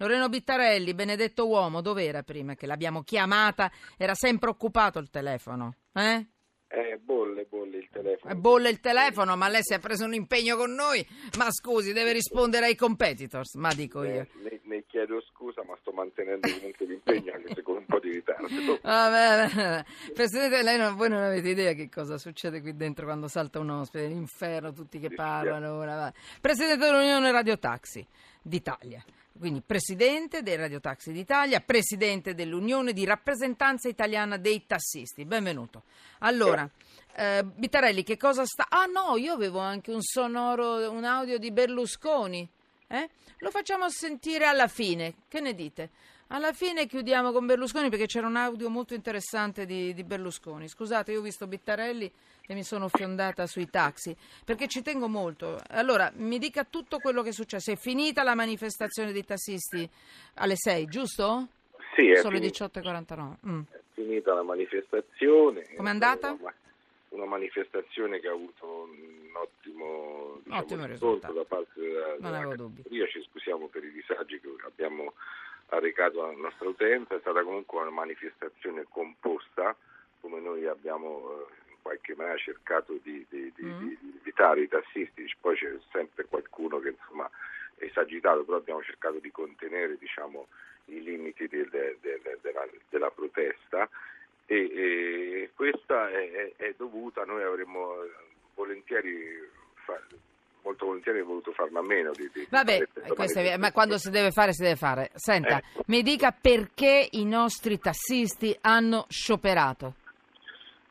Loreno Bittarelli, benedetto uomo, dov'era prima che l'abbiamo chiamata? Era sempre occupato il telefono, eh? Eh, bolle, bolle il telefono. Eh, Bolle il telefono, ma lei si è preso un impegno con noi? Ma scusi, deve rispondere ai competitors, ma dico io. Eh, ne, ne chiedo scusa, ma sto mantenendo comunque l'impegno anche se con un po' di ritardo. Vabbè, vabbè. Presidente, lei non, voi non avete idea che cosa succede qui dentro quando salta un ospite, l'inferno, tutti che parlano. Presidente dell'Unione Radio Taxi d'Italia. Quindi presidente dei radiotaxi d'Italia, presidente dell'Unione di rappresentanza italiana dei tassisti. Benvenuto. Allora, eh, Bittarelli, che cosa sta... Ah no, io avevo anche un sonoro, un audio di Berlusconi. Eh? Lo facciamo sentire alla fine, che ne dite? Alla fine chiudiamo con Berlusconi perché c'era un audio molto interessante di, di Berlusconi. Scusate, io ho visto Bittarelli e mi sono fiondata sui taxi perché ci tengo molto. Allora, mi dica tutto quello che è successo. È finita la manifestazione dei tassisti alle 6, giusto? Sì, è Sono le finita, 18.49. Mm. è finita la manifestazione. Com'è andata? Una, una manifestazione che ha avuto un ottimo, diciamo, Ottimo risultato. da parte della, Non della avevo dubbi. Ci scusiamo per i disagi che abbiamo arrecato alla nostra utenza. È stata comunque una manifestazione composta, come noi abbiamo eh, in qualche maniera cercato di, di- di- Mm. di- invitare i tassisti. Poi c'è sempre qualcuno che insomma è esagitato, però abbiamo cercato di contenere diciamo, i limiti del- del- del- della, della protesta e, e questa è, è- è dovuta, noi avremmo eh, volentieri, molto volentieri voluto farne a meno di, di- Vabbè, eh, è- ma quando si deve fare, si deve fare. Senta, Ecco. mi dica perché i nostri tassisti hanno scioperato.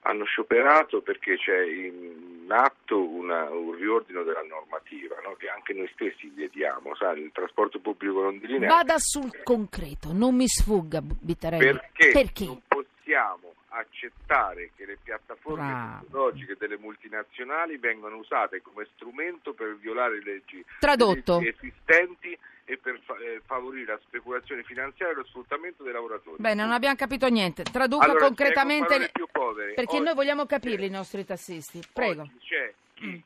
Hanno scioperato perché c'è in atto una- un riordino della normativa no? che anche noi stessi vediamo, sai, il trasporto pubblico non di linea Vada sul concreto, non mi sfugga, Bittarelli. perché, possiamo accettare che le piattaforme Bravo. tecnologiche delle multinazionali vengano usate come strumento per violare le leggi, Tradotto. leggi esistenti e per fa- eh, favorire la speculazione finanziaria e lo sfruttamento dei lavoratori. Bene, non abbiamo capito niente. Traduca Allora, concretamente. Perché Oggi- noi vogliamo capirli i nostri tassisti. Prego. C'è chi Mm.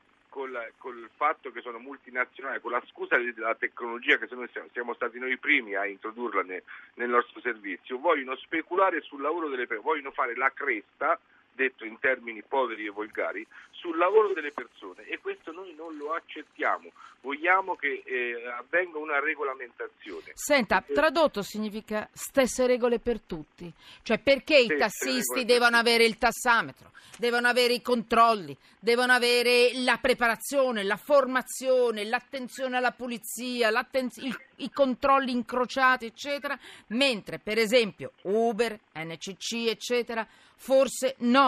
Col, fatto che sono multinazionali, con la scusa della tecnologia che noi siamo, siamo stati noi primi a introdurla ne- nel nostro servizio, vogliono speculare sul lavoro delle persone, vogliono fare la cresta, detto in termini poveri e volgari, sul lavoro delle persone e questo noi non lo accettiamo. Vogliamo che eh, avvenga una regolamentazione. Senta, tradotto significa stesse regole per tutti. Cioè perché i tassisti devono avere il tassametro, devono avere i controlli, devono avere la preparazione, la formazione, l'attenzione alla pulizia, il- i controlli incrociati, eccetera, mentre per esempio Uber, NCC, eccetera, forse no?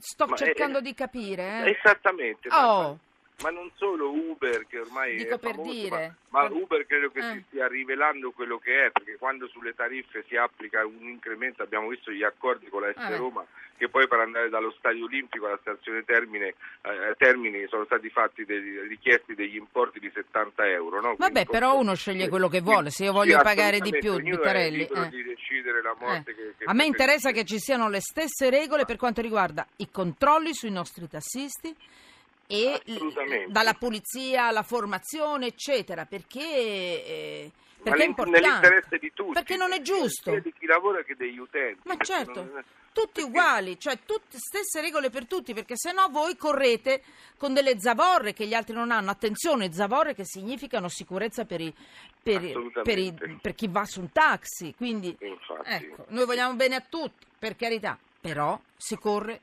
Sto Ma è- cercando di capire. Eh? Esattamente. Oh. Ma non solo Uber che ormai Dico è per famoso, dire. ma, ma Per- Uber credo che Eh. si stia rivelando quello che è, perché quando sulle tariffe si applica un incremento, abbiamo visto gli accordi con la S Ah. Roma, che poi per andare dallo Stadio Olimpico alla stazione Termine, eh, Termini sono stati fatti degli, richiesti degli importi di 70 euro. No? Vabbè, Quindi, però uno sceglie quello che vuole, se io voglio Sì, pagare di più, Bittarelli, eh. di decidere la morte Eh. che, che A me interessa che ci siano le stesse regole per quanto riguarda i controlli sui nostri tassisti e dalla pulizia alla formazione, eccetera, perché, eh, perché è importante. nell'interesse di tutti. Perché non è giusto. Sia di chi lavora che degli utenti. Ma certo, tutti uguali, cioè tutte stesse regole per tutti, perché sennò voi correte con delle zavorre che gli altri non hanno. Attenzione, zavorre che significano sicurezza per, i- per i- per i- per chi va su un taxi. Quindi, Infatti. ecco, noi vogliamo bene a tutti, per carità, però si corre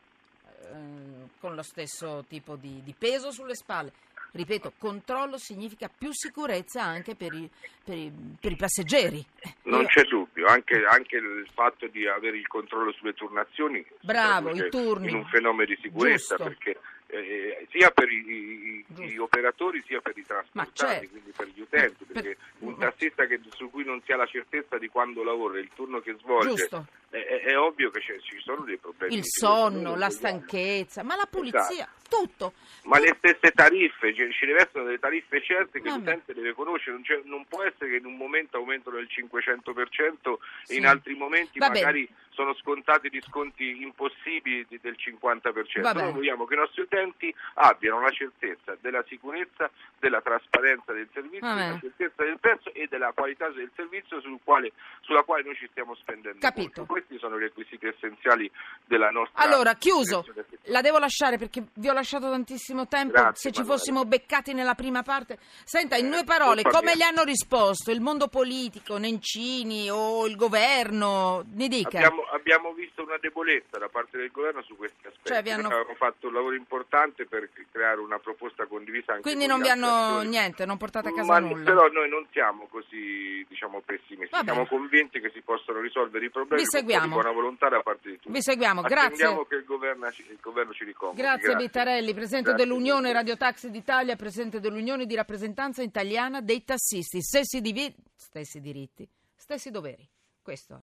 eh, con lo stesso tipo di, di peso sulle spalle. Ripeto, controllo significa più sicurezza anche per i, per i- per i passeggeri. Non io- c'è dubbio, anche, anche il fatto di avere il controllo sulle turnazioni Bravo, i turni. in un fenomeno di sicurezza Giusto. perché eh, sia per i, i- gli operatori sia per i trasportati, certo. quindi per gli utenti, Per- perché un ma- tassista che- su cui non si ha la certezza di quando lavora, il turno che svolge Giusto. È, è ovvio che ci sono dei problemi. Il sonno, la stanchezza, ma la pulizia, esatto. tutto. Ma tutto. le stesse tariffe, cioè, ci deve essere delle tariffe certe che Vabbè. l'utente deve conoscere, non, non, può essere che in un momento aumentano del 500% sì. e in altri momenti Va magari bene. sono scontati di sconti impossibili del 50%. Noi vogliamo che i nostri utenti abbiano la certezza della sicurezza, della trasparenza del servizio, della certezza del prezzo e della qualità del servizio sul quale, sulla quale noi ci stiamo spendendo. Capito. Questi sono i requisiti essenziali della nostra Allora, chiuso, la devo lasciare perché vi ho lasciato tantissimo tempo, Grazie, se ci fossimo beccati nella prima parte. Senta, in eh, due parole, come gli hanno risposto il mondo politico, Nencini o il governo? Ne dica. Abbiamo, abbiamo visto una debolezza da parte del governo su questi aspetti. Cioè, hanno... Abbiamo fatto un lavoro importante per creare una proposta condivisa anche Quindi non vi hanno attori. niente, non portate a casa Ma, nulla. Però noi non siamo così diciamo, pessimisti, Vabbè. siamo convinti che si possano risolvere i problemi. Vi seguiamo buona volontà da parte di tutti. Vi seguiamo, grazie. Attendiamo che il governo, il governo ci riconvochi. Grazie, grazie. Bittarelli, Presidente grazie. dell'Unione Radio Taxi d'Italia, Presidente dell'Unione di rappresentanza italiana dei tassisti. Stessi, divi- stessi diritti, stessi doveri. Questo